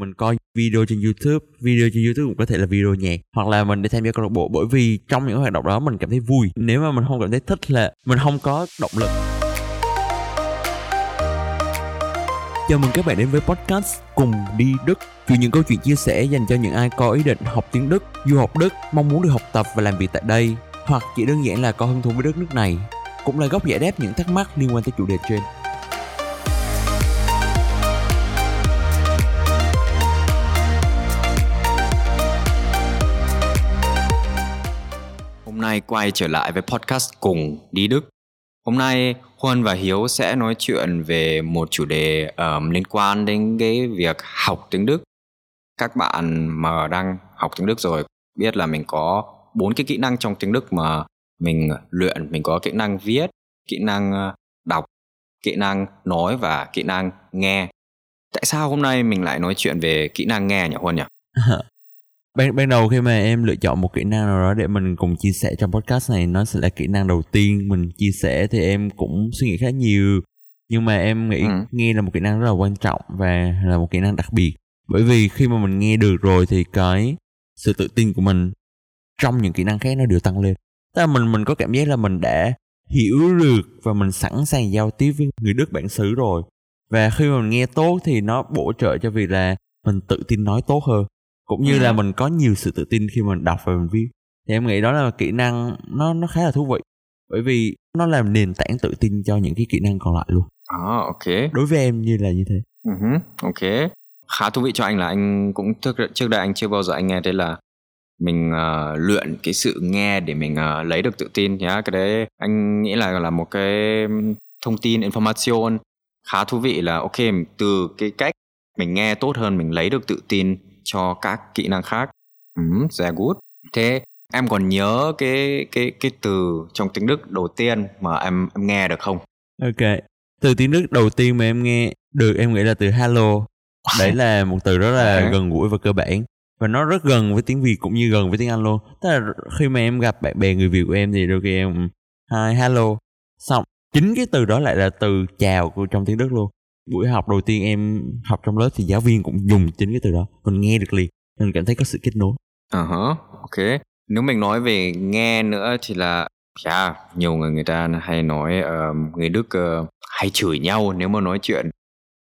mình coi video trên youtube. Video trên youtube cũng có thể là video nhạc hoặc là mình đi tham gia câu lạc bộ. Bởi vì trong những hoạt động đó mình cảm thấy vui. Nếu mà mình không cảm thấy thích là mình không có động lực. Chào mừng các bạn đến với podcast Cùng đi Đức. Chuyện những câu chuyện chia sẻ dành cho những ai có ý định học tiếng Đức, du học Đức, mong muốn được học tập và làm việc tại đây Hoặc chỉ đơn giản là có hứng thú với đất nước này Cũng là góc giải đáp những thắc mắc liên quan tới chủ đề trên. Hôm nay quay trở lại với podcast cùng đi Đức. Hôm nay Huân và Hiếu sẽ nói chuyện về một chủ đề um, liên quan đến cái việc học tiếng Đức. Các bạn mà đang học tiếng Đức rồi biết là mình có bốn cái kỹ năng trong tiếng Đức mà mình luyện, mình có kỹ năng viết, kỹ năng ờ, đọc, kỹ năng nói và kỹ năng nghe. Tại sao hôm nay mình lại nói chuyện về kỹ năng nghe nhỉ Huân nhỉ? ban ban đầu khi mà em lựa chọn một kỹ năng nào đó để mình cùng chia sẻ trong podcast này nó sẽ là kỹ năng đầu tiên mình chia sẻ thì em cũng suy nghĩ khá nhiều. Nhưng mà em nghĩ ừ. nghe là một kỹ năng rất là quan trọng và là một kỹ năng đặc biệt. Bởi vì khi mà mình nghe được rồi thì cái sự tự tin của mình trong những kỹ năng khác nó đều tăng lên. Tức là mình mình có cảm giác là mình đã hiểu được và mình sẵn sàng giao tiếp với người đức bản xứ rồi. Và khi mà mình nghe tốt thì nó bổ trợ cho việc là mình tự tin nói tốt hơn cũng như là ừ. mình có nhiều sự tự tin khi mình đọc và mình viết thì em nghĩ đó là kỹ năng nó nó khá là thú vị. Bởi vì nó làm nền tảng tự tin cho những cái kỹ năng còn lại luôn. À ok. Đối với em như là như thế. Uh-huh, ok. Khá thú vị cho anh là anh cũng trước trước đây anh chưa bao giờ anh nghe thấy là mình uh, luyện cái sự nghe để mình uh, lấy được tự tin nhá. Cái đấy anh nghĩ là là một cái thông tin information khá thú vị là ok từ cái cách mình nghe tốt hơn mình lấy được tự tin cho các kỹ năng khác. Um, sehr gut. Thế em còn nhớ cái cái cái từ trong tiếng Đức đầu tiên mà em em nghe được không? Ok. Từ tiếng Đức đầu tiên mà em nghe được em nghĩ là từ hello. Đấy là một từ rất là okay. gần gũi và cơ bản. Và nó rất gần với tiếng Việt cũng như gần với tiếng Anh luôn. Tức là khi mà em gặp bạn bè người Việt của em thì đôi khi em hi hello. Xong chính cái từ đó lại là từ chào của trong tiếng Đức luôn buổi học đầu tiên em học trong lớp thì giáo viên cũng dùng chính cái từ đó mình nghe được liền mình cảm thấy có sự kết nối. Ờ uh huh, ok. Nếu mình nói về nghe nữa thì là yeah, nhiều người người ta hay nói uh, người đức uh, hay chửi nhau nếu mà nói chuyện.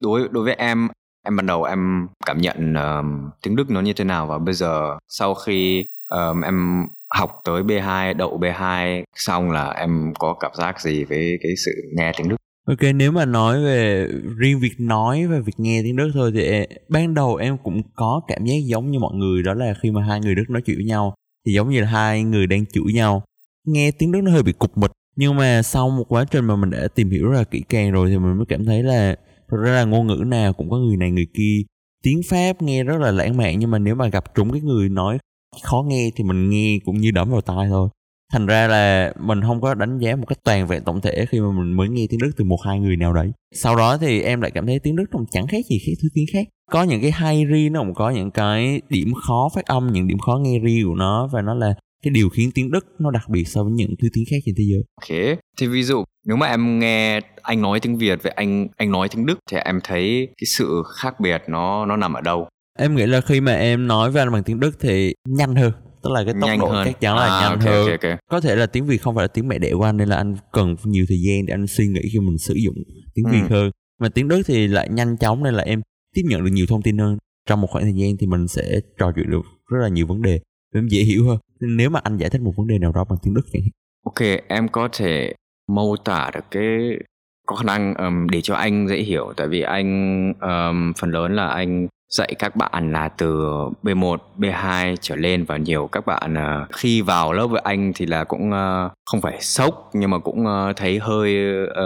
Đối đối với em em ban đầu em cảm nhận uh, tiếng đức nó như thế nào và bây giờ sau khi um, em học tới B2 đậu B2 xong là em có cảm giác gì với cái sự nghe tiếng Đức? Ok, nếu mà nói về riêng việc nói và việc nghe tiếng Đức thôi thì ban đầu em cũng có cảm giác giống như mọi người, đó là khi mà hai người Đức nói chuyện với nhau thì giống như là hai người đang chửi nhau. Nghe tiếng Đức nó hơi bị cục mịch, nhưng mà sau một quá trình mà mình đã tìm hiểu rất là kỹ càng rồi thì mình mới cảm thấy là thật ra là ngôn ngữ nào cũng có người này người kia. Tiếng Pháp nghe rất là lãng mạn nhưng mà nếu mà gặp trúng cái người nói khó nghe thì mình nghe cũng như đấm vào tai thôi thành ra là mình không có đánh giá một cách toàn vẹn tổng thể khi mà mình mới nghe tiếng đức từ một hai người nào đấy sau đó thì em lại cảm thấy tiếng đức nó chẳng khác gì khác thứ tiếng khác có những cái hay riêng nó cũng có những cái điểm khó phát âm những điểm khó nghe riêng của nó và nó là cái điều khiến tiếng Đức nó đặc biệt so với những thứ tiếng khác trên thế giới. Ok, thì ví dụ nếu mà em nghe anh nói tiếng Việt với anh anh nói tiếng Đức thì em thấy cái sự khác biệt nó nó nằm ở đâu? Em nghĩ là khi mà em nói với anh bằng tiếng Đức thì nhanh hơn tức là cái tốc nhanh độ hơn. chắc chắn là à, nhanh okay, hơn. okay, okay. có thể là tiếng việt không phải là tiếng mẹ đẻ của anh nên là anh cần nhiều thời gian để anh suy nghĩ khi mình sử dụng tiếng ừ. việt hơn. Mà tiếng đức thì lại nhanh chóng nên là em tiếp nhận được nhiều thông tin hơn. Trong một khoảng thời gian thì mình sẽ trò chuyện được rất là nhiều vấn đề. Em dễ hiểu hơn. Nếu mà anh giải thích một vấn đề nào đó bằng tiếng đức chẳng ok em có thể mô tả được cái có khả năng um, để cho anh dễ hiểu. Tại vì anh um, phần lớn là anh dạy các bạn là từ B1, B2 trở lên và nhiều các bạn ờ, khi vào lớp với anh thì là cũng ờ, không phải sốc nhưng mà cũng ờ, thấy hơi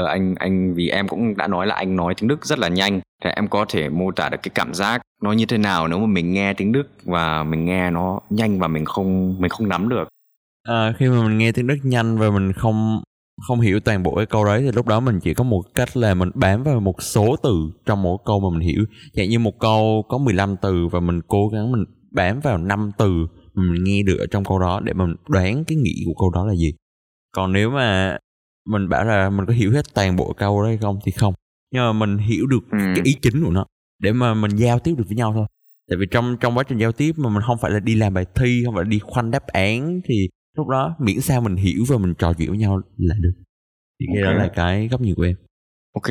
anh anh vì em cũng đã nói là anh nói tiếng Đức rất là nhanh thì em có thể mô tả được cái cảm giác nó như thế nào nếu mà mình nghe tiếng Đức và mình nghe nó nhanh và mình không mình không nắm được. À, khi mà mình nghe tiếng Đức nhanh và mình không không hiểu toàn bộ cái câu đấy thì lúc đó mình chỉ có một cách là mình bám vào một số từ trong một câu mà mình hiểu. Chẳng như một câu có 15 từ và mình cố gắng mình bám vào 5 từ mà mình nghe được ở trong câu đó để mình đoán cái nghĩa của câu đó là gì. Còn nếu mà mình bảo là mình có hiểu hết toàn bộ câu đấy không thì không. Nhưng mà mình hiểu được ừ. cái ý chính của nó để mà mình giao tiếp được với nhau thôi. Tại vì trong trong quá trình giao tiếp mà mình không phải là đi làm bài thi không phải là đi khoanh đáp án thì lúc đó miễn sao mình hiểu và mình trò chuyện với nhau là được thì cái Ok. đó là cái góc nhìn của em Ok,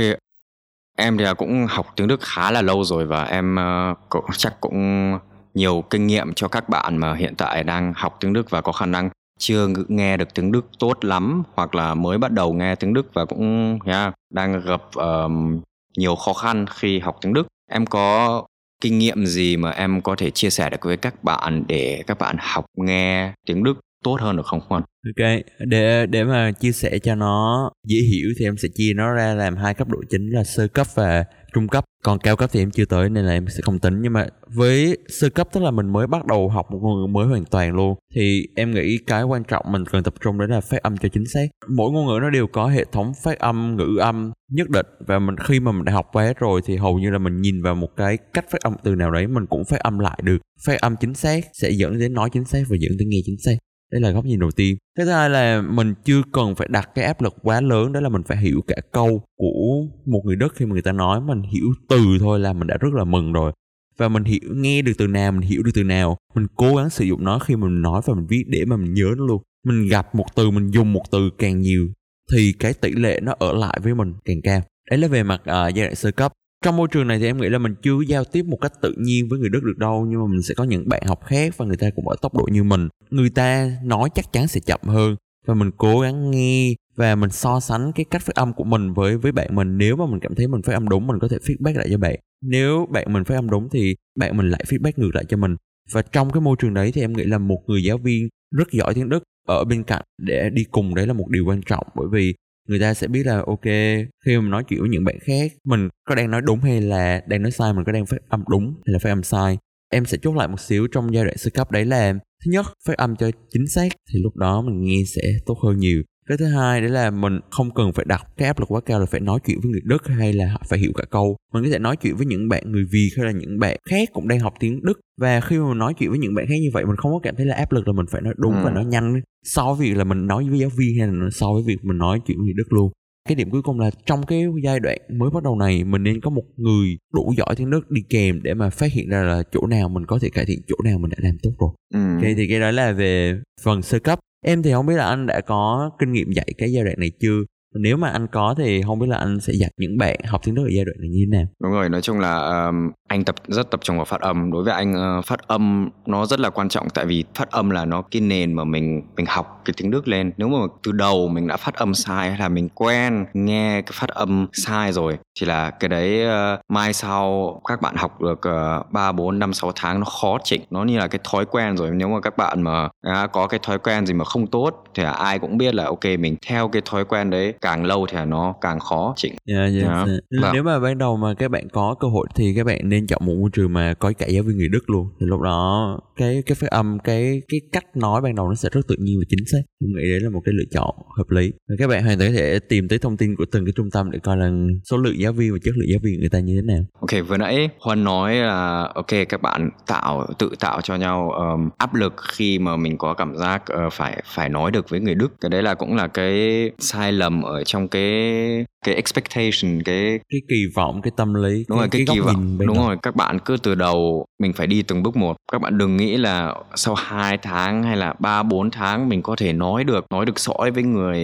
em thì là cũng học tiếng Đức khá là lâu rồi và em ờ, cũng chắc cũng nhiều kinh nghiệm cho các bạn mà hiện tại đang học tiếng Đức và có khả năng chưa ng- nghe được tiếng Đức tốt lắm hoặc là mới bắt đầu nghe tiếng Đức và cũng yeah, đang gặp ờm, nhiều khó khăn khi học tiếng Đức. Em có kinh nghiệm gì mà em có thể chia sẻ được với các bạn để các bạn học nghe tiếng Đức tốt hơn được không, Huân? ok, để để mà chia sẻ cho nó dễ hiểu thì em sẽ chia nó ra làm hai cấp độ chính là sơ cấp và trung cấp. Còn cao cấp thì em chưa tới nên là em sẽ không tính. Nhưng mà với sơ cấp tức là mình mới bắt đầu học một ngôn ngữ mới hoàn toàn luôn, thì em nghĩ cái quan trọng mình cần tập trung đấy là phát âm cho chính xác. Mỗi ngôn ngữ nó đều có hệ thống phát âm, ngữ âm nhất định. Và mình, khi mà mình đã học qua hết rồi thì hầu như là mình nhìn vào một cái cách phát âm từ nào đấy, mình cũng phát âm lại được. Phát âm chính xác sẽ dẫn đến nói chính xác và dẫn đến nghe chính xác đây là góc nhìn đầu tiên. Cái thứ hai là mình chưa cần phải đặt cái áp lực quá lớn đó là mình phải hiểu cả câu của một người đất khi mà người ta nói. Mình hiểu từ thôi là mình đã rất là mừng rồi. Và mình hiểu nghe được từ nào mình hiểu được từ nào. Mình cố gắng sử dụng nó khi mình nói và mình viết để mà mình nhớ nó luôn. Mình gặp một từ mình dùng một từ càng nhiều thì cái tỷ lệ nó ở lại với mình càng cao. Đấy là về mặt uh, giai đoạn sơ cấp. Trong môi trường này thì em nghĩ là mình chưa giao tiếp một cách tự nhiên với người Đức được đâu nhưng mà mình sẽ có những bạn học khác và người ta cũng ở tốc độ như mình người ta nói chắc chắn sẽ chậm hơn. Và mình cố gắng nghe và mình so sánh cái cách phát âm của mình với với bạn mình. Nếu mà mình cảm thấy mình phát âm đúng, mình có thể feedback lại cho bạn. Nếu bạn mình phát âm đúng thì bạn mình lại feedback ngược lại cho mình. Và trong cái môi trường đấy thì em nghĩ là một người giáo viên rất giỏi tiếng Đức ở bên cạnh để đi cùng, đấy là một điều quan trọng. Bởi vì người ta sẽ biết là, ok, khi mà mình nói chuyện với những bạn khác, mình có đang nói đúng hay là đang nói sai, mình có đang phát âm đúng hay là phát âm sai, em sẽ chốt lại một xíu trong giai đoạn sơ cấp. Đấy là thứ nhất phát âm cho chính xác thì lúc đó mình nghe sẽ tốt hơn nhiều. Cái thứ hai đấy là mình không cần phải đặt cái áp lực quá cao là phải nói chuyện với người Đức hay là phải hiểu cả câu. Mình có thể nói chuyện với những bạn người Việt hay là những bạn khác cũng đang học tiếng Đức. Và khi mà mình nói chuyện với những bạn khác như vậy mình không có cảm thấy là áp lực là mình phải nói đúng Ừ. và nói nhanh so với việc là mình nói với giáo viên hay là so với việc mình nói chuyện với người Đức luôn cái điểm cuối cùng là trong cái giai đoạn mới bắt đầu này mình nên có một người đủ giỏi tiếng Đức đi kèm để mà phát hiện ra là chỗ nào mình có thể cải thiện chỗ nào mình đã làm tốt rồi. Ừ. Thì cái đó là về phần sơ cấp. Em thì không biết là anh đã có kinh nghiệm dạy cái giai đoạn này chưa nếu mà anh có thì không biết là anh sẽ dạy những bạn học tiếng Đức ở giai đoạn này như thế nào Đúng rồi, nói chung là um, anh tập rất tập trung vào phát âm. Đối với anh uh, phát âm nó rất là quan trọng tại vì phát âm là nó cái nền mà mình mình học cái tiếng Đức lên. Nếu mà từ đầu mình đã phát âm sai hay là mình quen nghe cái phát âm sai rồi thì là cái đấy uh, mai sau các bạn học được uh, 3 4 5 6 tháng nó khó chỉnh. Nó như là cái thói quen rồi. Nếu mà các bạn mà uh, có cái thói quen gì mà không tốt thì là ai cũng biết là ok mình theo cái thói quen đấy càng lâu thì nó càng khó chỉnh. Dạ, dạ, Dạ. dạ. Vâng. Nếu mà ban đầu mà các bạn có cơ hội thì các bạn nên chọn một môi trường mà có cả giáo viên người Đức luôn Thì lúc đó cái cái phát âm, cái cái cách nói ban đầu nó sẽ rất tự nhiên và chính xác. Tôi nghĩ đấy là một cái lựa chọn hợp lý. Và Các bạn hoàn toàn có thể tìm tới thông tin của từng cái trung tâm để coi là số lượng giáo viên và chất lượng giáo viên người ta như thế nào. Ok, vừa nãy Huân nói là ok các bạn tạo tự tạo cho nhau um, áp lực khi mà mình có cảm giác uh, phải phải nói được với người Đức. Cái đấy là cũng là cái sai lầm ở trong cái cái expectation cái Cái kỳ vọng, cái tâm lý, đúng rồi cái, góc kỳ vọng. đúng đầu. rồi các bạn cứ từ đầu mình phải đi từng bước một. Các bạn đừng nghĩ là sau 2 tháng hay là 3 4 tháng mình có thể nói được nói được sõi với người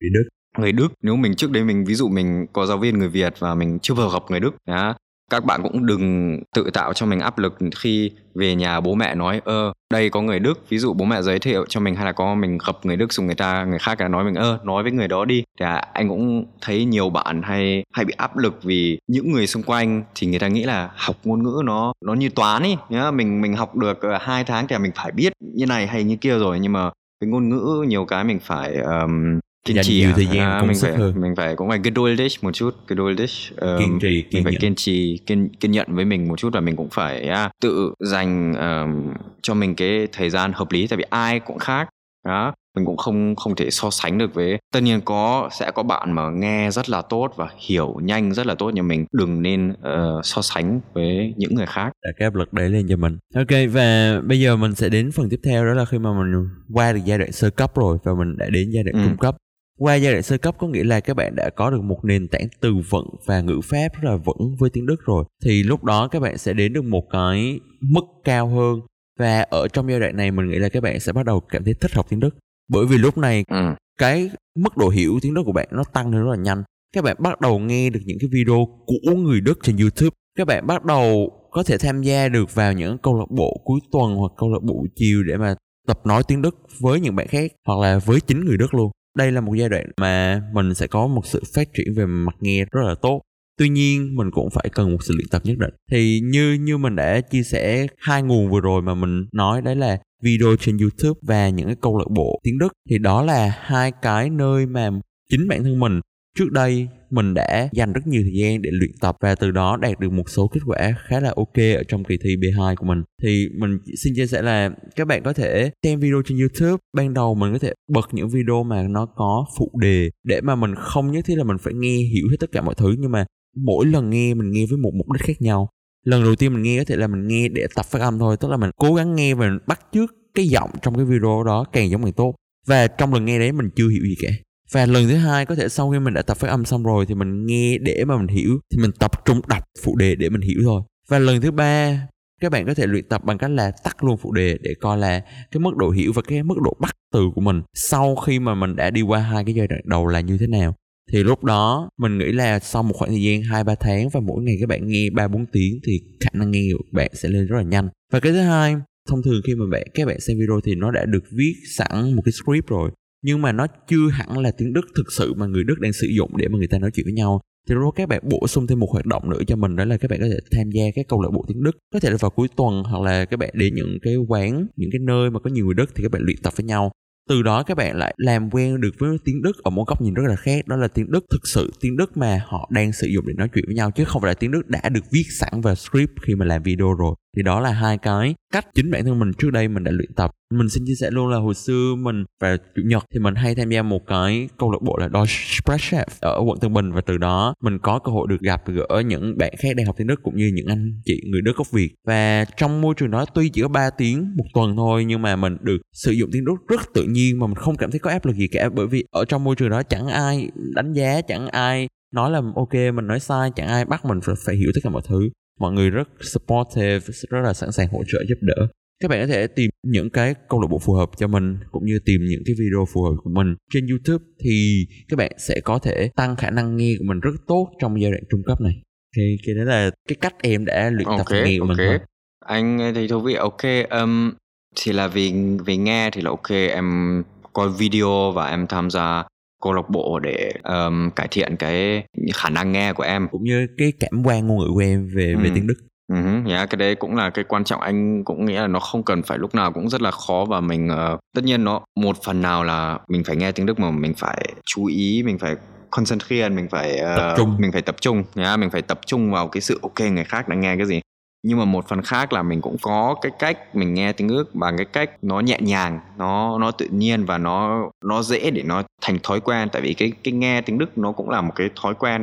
Người Đức. người Đức. Nếu mình trước đây mình ví dụ mình có giáo viên người Việt và mình chưa bao giờ gặp người Đức đó các bạn cũng đừng tự tạo cho mình áp lực khi về nhà bố mẹ nói ơ đây có người Đức ví dụ bố mẹ giới thiệu cho mình hay là có mình gặp người Đức xong người ta người khác là nói mình ơ nói với người đó đi thì à, anh cũng thấy nhiều bạn hay hay bị áp lực vì những người xung quanh thì người ta nghĩ là học ngôn ngữ nó nó như toán ấy nhá mình mình học được ờ, hai tháng thì mình phải biết như này hay như kia rồi nhưng mà cái ngôn ngữ nhiều cái mình phải um, kiên Dành trì nhiều à? thời gian, À, công mình sức phải hơn. mình phải cũng phải geduldig một chút geduldig um, Kiên trì, mình kiên phải nhẫn. kiên trì kiên kiên nhẫn với mình một chút và mình cũng phải à, tự dành um, cho mình cái thời gian hợp lý tại vì ai cũng khác đó mình cũng không không thể so sánh được với tất nhiên có sẽ có bạn mà nghe rất là tốt và hiểu nhanh rất là tốt nhưng mình đừng nên ờ, so sánh với những người khác đặt cái áp lực đấy lên cho mình ok và bây giờ mình sẽ đến phần tiếp theo đó là khi mà mình qua được giai đoạn sơ cấp rồi và mình đã đến giai đoạn Ừ. trung cấp qua giai đoạn sơ cấp có nghĩa là các bạn đã có được một nền tảng từ vựng và ngữ pháp rất là vững với tiếng Đức rồi. Thì lúc đó các bạn sẽ đến được một cái mức cao hơn. Và ở trong giai đoạn này mình nghĩ là các bạn sẽ bắt đầu cảm thấy thích học tiếng Đức. Bởi vì lúc này ừ. cái mức độ hiểu tiếng Đức của bạn nó tăng lên rất là nhanh. Các bạn bắt đầu nghe được những cái video của người Đức trên YouTube. Các bạn bắt đầu có thể tham gia được vào những câu lạc bộ cuối tuần hoặc câu lạc bộ chiều để mà tập nói tiếng Đức với những bạn khác hoặc là với chính người Đức luôn đây là một giai đoạn mà mình sẽ có một sự phát triển về mặt nghe rất là tốt. Tuy nhiên, mình cũng phải cần một sự luyện tập nhất định. Thì như như mình đã chia sẻ hai nguồn vừa rồi mà mình nói, đấy là video trên youtube và những cái câu lạc bộ tiếng đức, thì đó là hai cái nơi mà chính bản thân mình trước đây mình đã dành rất nhiều thời gian để luyện tập và từ đó đạt được một số kết quả khá là ok ở trong kỳ thi B2 của mình. Thì mình xin chia sẻ là các bạn có thể xem video trên YouTube. Ban đầu mình có thể bật những video mà nó có phụ đề để mà mình không nhất thiết là mình phải nghe hiểu hết tất cả mọi thứ, nhưng mà mỗi lần nghe mình nghe với một mục đích khác nhau. Lần đầu tiên mình nghe có thể là mình nghe để tập phát âm thôi, tức là mình cố gắng nghe và bắt chước cái giọng trong cái video đó càng giống càng tốt. Và trong lần nghe đấy mình chưa hiểu gì cả và lần thứ hai, có thể sau khi mình đã tập phát âm xong rồi thì mình nghe để mà mình hiểu, thì mình tập trung đọc phụ đề để mình hiểu thôi. Và lần thứ ba, các bạn có thể luyện tập bằng cách là tắt luôn phụ đề để coi là cái mức độ hiểu và cái mức độ bắt từ của mình sau khi mà mình đã đi qua hai cái giai đoạn đầu là như thế nào. Thì lúc đó, mình nghĩ là sau một khoảng thời gian hai, ba tháng và mỗi ngày các bạn nghe ba, bốn tiếng thì khả năng nghe của bạn sẽ lên rất là nhanh. Và cái thứ hai, thông thường khi mà bạn, các bạn xem video thì nó đã được viết sẵn một cái script rồi nhưng mà nó chưa hẳn là tiếng Đức thực sự mà người Đức đang sử dụng để mà người ta nói chuyện với nhau. Thì lúc đó các bạn bổ sung thêm một hoạt động nữa cho mình, đó là các bạn có thể tham gia các câu lạc bộ tiếng Đức. Có thể là vào cuối tuần hoặc là các bạn đến những cái quán, những cái nơi mà có nhiều người Đức thì các bạn luyện tập với nhau. Từ đó các bạn lại làm quen được với tiếng Đức ở một góc nhìn rất là khác, đó là tiếng Đức thực sự, tiếng Đức mà họ đang sử dụng để nói chuyện với nhau, chứ không phải là tiếng Đức đã được viết sẵn vào script khi mà làm video rồi thì đó là hai cái cách chính bản thân mình trước đây mình đã luyện tập. Mình xin chia sẻ luôn là hồi xưa mình vào chủ nhật thì mình hay tham gia một cái câu lạc bộ là Deutsch Sprechchef ở quận Tân Bình và từ đó mình có cơ hội được gặp gỡ những bạn khác đang học tiếng Đức cũng như những anh chị người Đức gốc Việt. Và trong môi trường đó tuy chỉ có 3 tiếng một tuần thôi nhưng mà mình được sử dụng tiếng Đức rất tự nhiên mà mình không cảm thấy có áp lực gì cả. Bởi vì ở trong môi trường đó chẳng ai đánh giá chẳng ai nói là ok mình nói sai chẳng ai bắt mình phải, phải hiểu tất cả mọi thứ mọi người rất supportive rất là sẵn sàng hỗ trợ giúp đỡ các bạn có thể tìm những cái câu lạc bộ phù hợp cho mình cũng như tìm những cái video phù hợp của mình trên YouTube thì các bạn sẽ có thể tăng khả năng nghe của mình rất tốt trong giai đoạn trung cấp này. thì cái đó là cái cách em đã luyện tập okay, nghe của okay. mình thôi. Anh thấy thú vị ok um, thì là vì vì nghe thì là ok em coi video và em tham gia câu lạc bộ để um, cải thiện cái khả năng nghe của em cũng như cái cảm quan ngôn ngữ của em về ừ. về tiếng Đức. Ừ, yeah, dạ, cái đấy cũng là cái quan trọng anh cũng nghĩ là nó không cần phải lúc nào cũng rất là khó và mình uh, tất nhiên nó một phần nào là mình phải nghe tiếng Đức mà mình phải chú ý mình phải concentrate mình phải uh, tập trung mình phải tập trung nhá yeah, mình phải tập trung vào cái sự ok người khác đang nghe cái gì nhưng mà một phần khác là mình cũng có cái cách mình nghe tiếng Đức bằng cái cách nó nhẹ nhàng nó nó tự nhiên và nó nó dễ để nó thành thói quen. Tại vì cái cái nghe tiếng Đức nó cũng là một cái thói quen.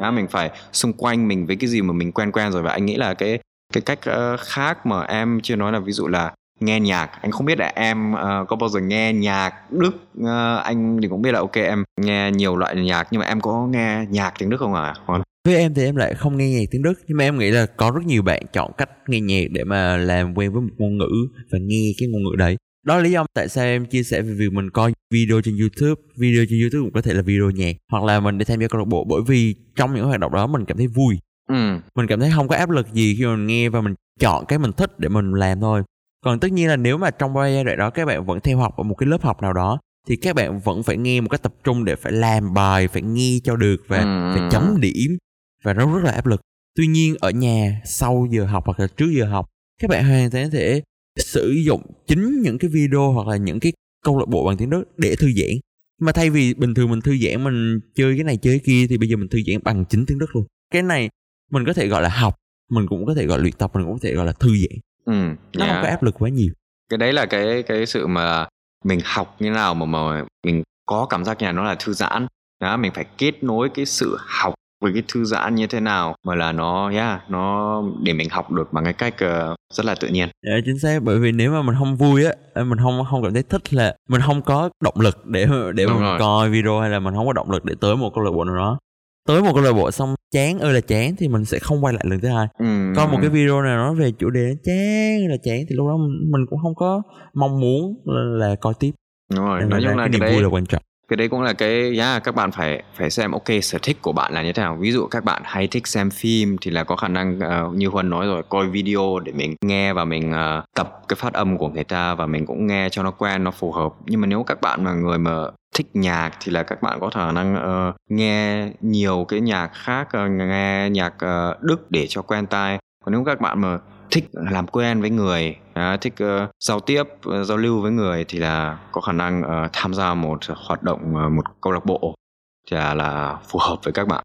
Đó, mình phải xung quanh mình với cái gì mà mình quen quen rồi. Và anh nghĩ là cái cái cách uh, khác mà em chưa nói là ví dụ là nghe nhạc. Anh không biết là em uh, có bao giờ nghe nhạc đức uh, anh thì cũng biết là ok em nghe nhiều loại nhạc. Nhưng mà em có nghe nhạc tiếng đức không ạ? À? Với em thì em lại không nghe nhạc tiếng đức nhưng mà em nghĩ là có rất nhiều bạn chọn cách nghe nhạc để mà làm quen với một ngôn ngữ và nghe cái ngôn ngữ đấy. Đó là lý do tại sao em chia sẻ về việc mình coi video trên youtube. Video trên youtube cũng có thể là video nhạc hoặc là mình đi tham gia câu lạc bộ bởi vì trong những hoạt động đó mình cảm thấy vui. Ừ. mình cảm thấy không có áp lực gì khi mình nghe và mình chọn cái mình thích để mình làm thôi. Còn tất nhiên là nếu mà trong giai đoạn đó các bạn vẫn theo học ở một cái lớp học nào đó thì các bạn vẫn phải nghe một cách tập trung để phải làm bài phải nghe cho được và ừ. phải chấm điểm và nó rất là áp lực. Tuy nhiên ở nhà sau giờ học hoặc là trước giờ học các bạn hoàn toàn có thể sử dụng chính những cái video hoặc là những cái câu lạc bộ bằng tiếng Đức để thư giãn. Mà thay vì bình thường mình thư giãn mình chơi cái này chơi cái kia thì bây giờ mình thư giãn bằng chính tiếng Đức luôn. Cái này mình có thể gọi là học mình cũng có thể gọi là luyện tập mình cũng có thể gọi là thư giãn. Ừ, nó yeah. không có áp lực quá nhiều. Cái đấy là cái cái sự mà mình học như nào mà mà mình có cảm giác như là nó là thư giãn. Đó mình phải kết nối cái sự học với cái thư giãn như thế nào mà là nó yeah, nó để mình học được bằng cái cách uh, rất là tự nhiên. Dạ chính xác bởi vì nếu mà mình không vui á, mình không không cảm thấy thích là mình không có động lực để để mà mình coi video hay là mình không có động lực để tới một câu lạc bộ nào đó. Tới một câu lạc bộ xong chán ơi là chán thì mình sẽ không quay lại lần thứ hai. Ừ. coi một cái video nào nói về chủ đề chán ơi là chán thì lúc đó mình cũng không có mong muốn là, là coi tiếp. Đúng rồi nói chung là cái niềm vui là quan trọng cái đấy cũng là cái yeah, các bạn phải phải xem ok sở thích của bạn là như thế nào. Ví dụ các bạn hay thích xem phim thì là có khả năng uh, như huân nói rồi coi video để mình nghe và mình uh, tập cái phát âm của người ta và mình cũng nghe cho nó quen nó phù hợp. Nhưng mà nếu các bạn là người mà thích nhạc thì là các bạn có khả năng uh, nghe nhiều cái nhạc khác uh, nghe nhạc uh, đức để cho quen tai. Còn nếu các bạn mà thích làm quen với người à, thích uh, giao tiếp uh, giao lưu với người thì là có khả năng uh, tham gia một hoạt động uh, một câu lạc bộ thì là, là phù hợp với các bạn.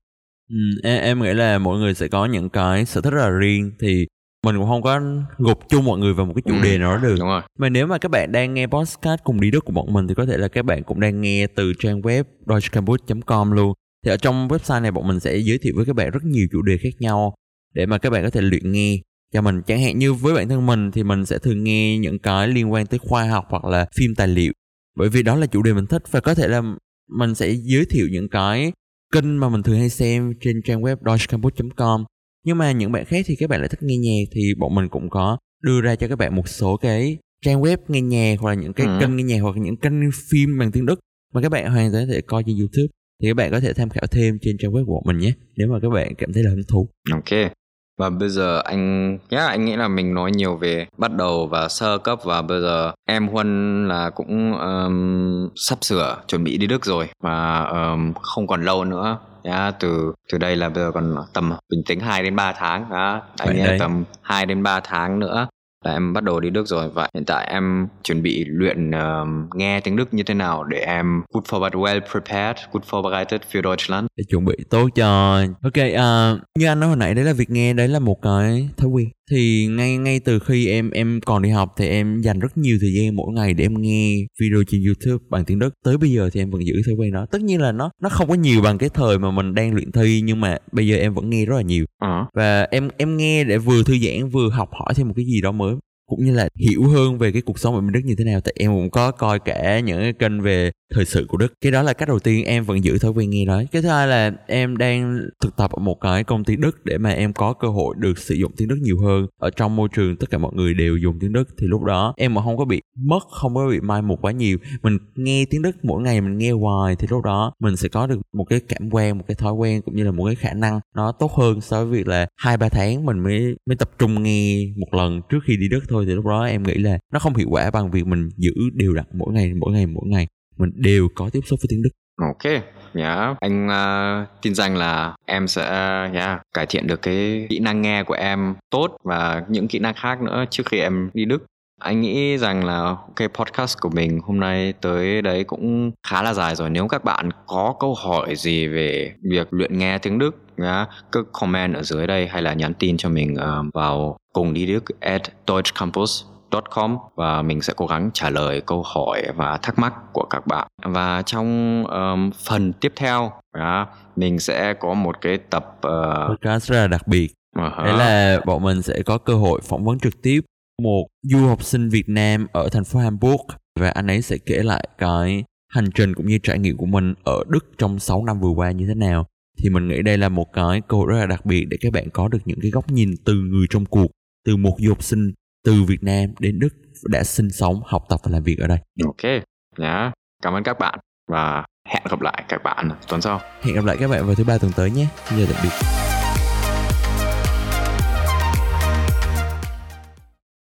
Ừ, em, em nghĩ là mỗi người sẽ có những cái sở thích rất là riêng thì mình cũng không có gộp chung mọi người vào một cái chủ ừ, đề nào đó được. đúng rồi. mà nếu mà các bạn đang nghe podcast cùng đi đức của bọn mình thì có thể là các bạn cũng đang nghe từ trang web deutschcampus.com luôn. Thì ở trong website này bọn mình sẽ giới thiệu với các bạn rất nhiều chủ đề khác nhau để mà các bạn có thể luyện nghe cho mình chẳng hạn như với bản thân mình thì mình sẽ thường nghe những cái liên quan tới khoa học hoặc là phim tài liệu bởi vì đó là chủ đề mình thích và có thể là mình sẽ giới thiệu những cái kênh mà mình thường hay xem trên trang web deutschcampus.com nhưng mà những bạn khác thì các bạn lại thích nghe nhạc thì bọn mình cũng có đưa ra cho các bạn một số cái trang web nghe nhạc hoặc là những cái ừ. kênh nghe nhạc hoặc là những kênh phim bằng tiếng Đức mà các bạn hoàn toàn có thể coi trên YouTube thì các bạn có thể tham khảo thêm trên trang web của mình nhé nếu mà các bạn cảm thấy là hứng thú. Ok. Và bây giờ anh yeah, anh nghĩ là mình nói nhiều về bắt đầu và sơ cấp và bây giờ em Huân là cũng um, sắp sửa chuẩn bị đi Đức rồi và um, không còn lâu nữa. Yeah, từ từ đây là bây giờ còn tầm bình tính 2 đến 3 tháng đó. anh nghĩ tầm 2 đến 3 tháng nữa là em bắt đầu đi Đức rồi. Và hiện tại em chuẩn bị luyện uh, nghe tiếng Đức như thế nào để em gut forward well prepared, gut vorbereitet für Deutschland. Để chuẩn bị tốt cho Ok, uh, như anh nói hồi nãy đấy là việc nghe đấy là một cái thói quen. Thì ngay ngay từ khi em em còn đi học thì em dành rất nhiều thời gian mỗi ngày để em nghe video trên YouTube bằng tiếng Đức. Tới bây giờ thì em vẫn giữ thói quen đó. Tất nhiên là nó nó không có nhiều bằng cái thời mà mình đang luyện thi nhưng mà bây giờ em vẫn nghe rất là nhiều. Uh-huh. và em em nghe để vừa thư giãn vừa học hỏi thêm một cái gì đó mới cũng như là hiểu hơn về cái cuộc sống ở bên Đức như thế nào. Tại em cũng có coi cả những cái kênh về thời sự của Đức. Cái đó là cách đầu tiên em vẫn giữ thói quen nghe đó cái thứ hai là em đang thực tập ở một cái công ty Đức để mà em có cơ hội được sử dụng tiếng Đức nhiều hơn. Ở trong môi trường tất cả mọi người đều dùng tiếng Đức thì lúc đó em mà không có bị mất, không có bị mai một quá nhiều. Mình nghe tiếng Đức mỗi ngày, mình nghe hoài thì lúc đó mình sẽ có được một cái cảm quan, một cái thói quen cũng như là một cái khả năng nó tốt hơn so với việc là hai ba tháng mình mới mới tập trung nghe một lần trước khi đi Đức thôi. Thì lúc đó em nghĩ là nó không hiệu quả bằng việc mình giữ đều đặn mỗi ngày mỗi ngày mỗi ngày mình đều có tiếp xúc với tiếng Đức. Ok, yeah. anh uh, tin rằng là em sẽ yeah, cải thiện được cái kỹ năng nghe của em tốt và những kỹ năng khác nữa trước khi em đi Đức. Anh nghĩ rằng là cái podcast của mình hôm nay tới đấy cũng khá là dài rồi. Nếu các bạn có câu hỏi gì về việc luyện nghe tiếng Đức nhá, cứ comment ở dưới đây hay là nhắn tin cho mình uh, vào cùng đi Đức at Deutsch Campus com và mình sẽ cố gắng trả lời câu hỏi và thắc mắc của các bạn. Và trong um, phần tiếp theo đó, mình sẽ có một cái tập uh... podcast rất là đặc biệt. Uh-huh. đấy là bọn mình sẽ có cơ hội phỏng vấn trực tiếp một du học sinh Việt Nam ở thành phố Hamburg và anh ấy sẽ kể lại cái hành trình cũng như trải nghiệm của mình ở Đức trong 6 năm vừa qua như thế nào. Thì mình nghĩ đây là một cái cơ hội rất là đặc biệt để các bạn có được những cái góc nhìn từ người trong cuộc từ một du học sinh từ Việt Nam đến Đức đã sinh sống, học tập và làm việc ở đây. Ok, yeah. cảm ơn các bạn và hẹn gặp lại các bạn tuần sau. Hẹn gặp lại các bạn vào thứ ba tuần tới nhé. Xin chào tạm biệt.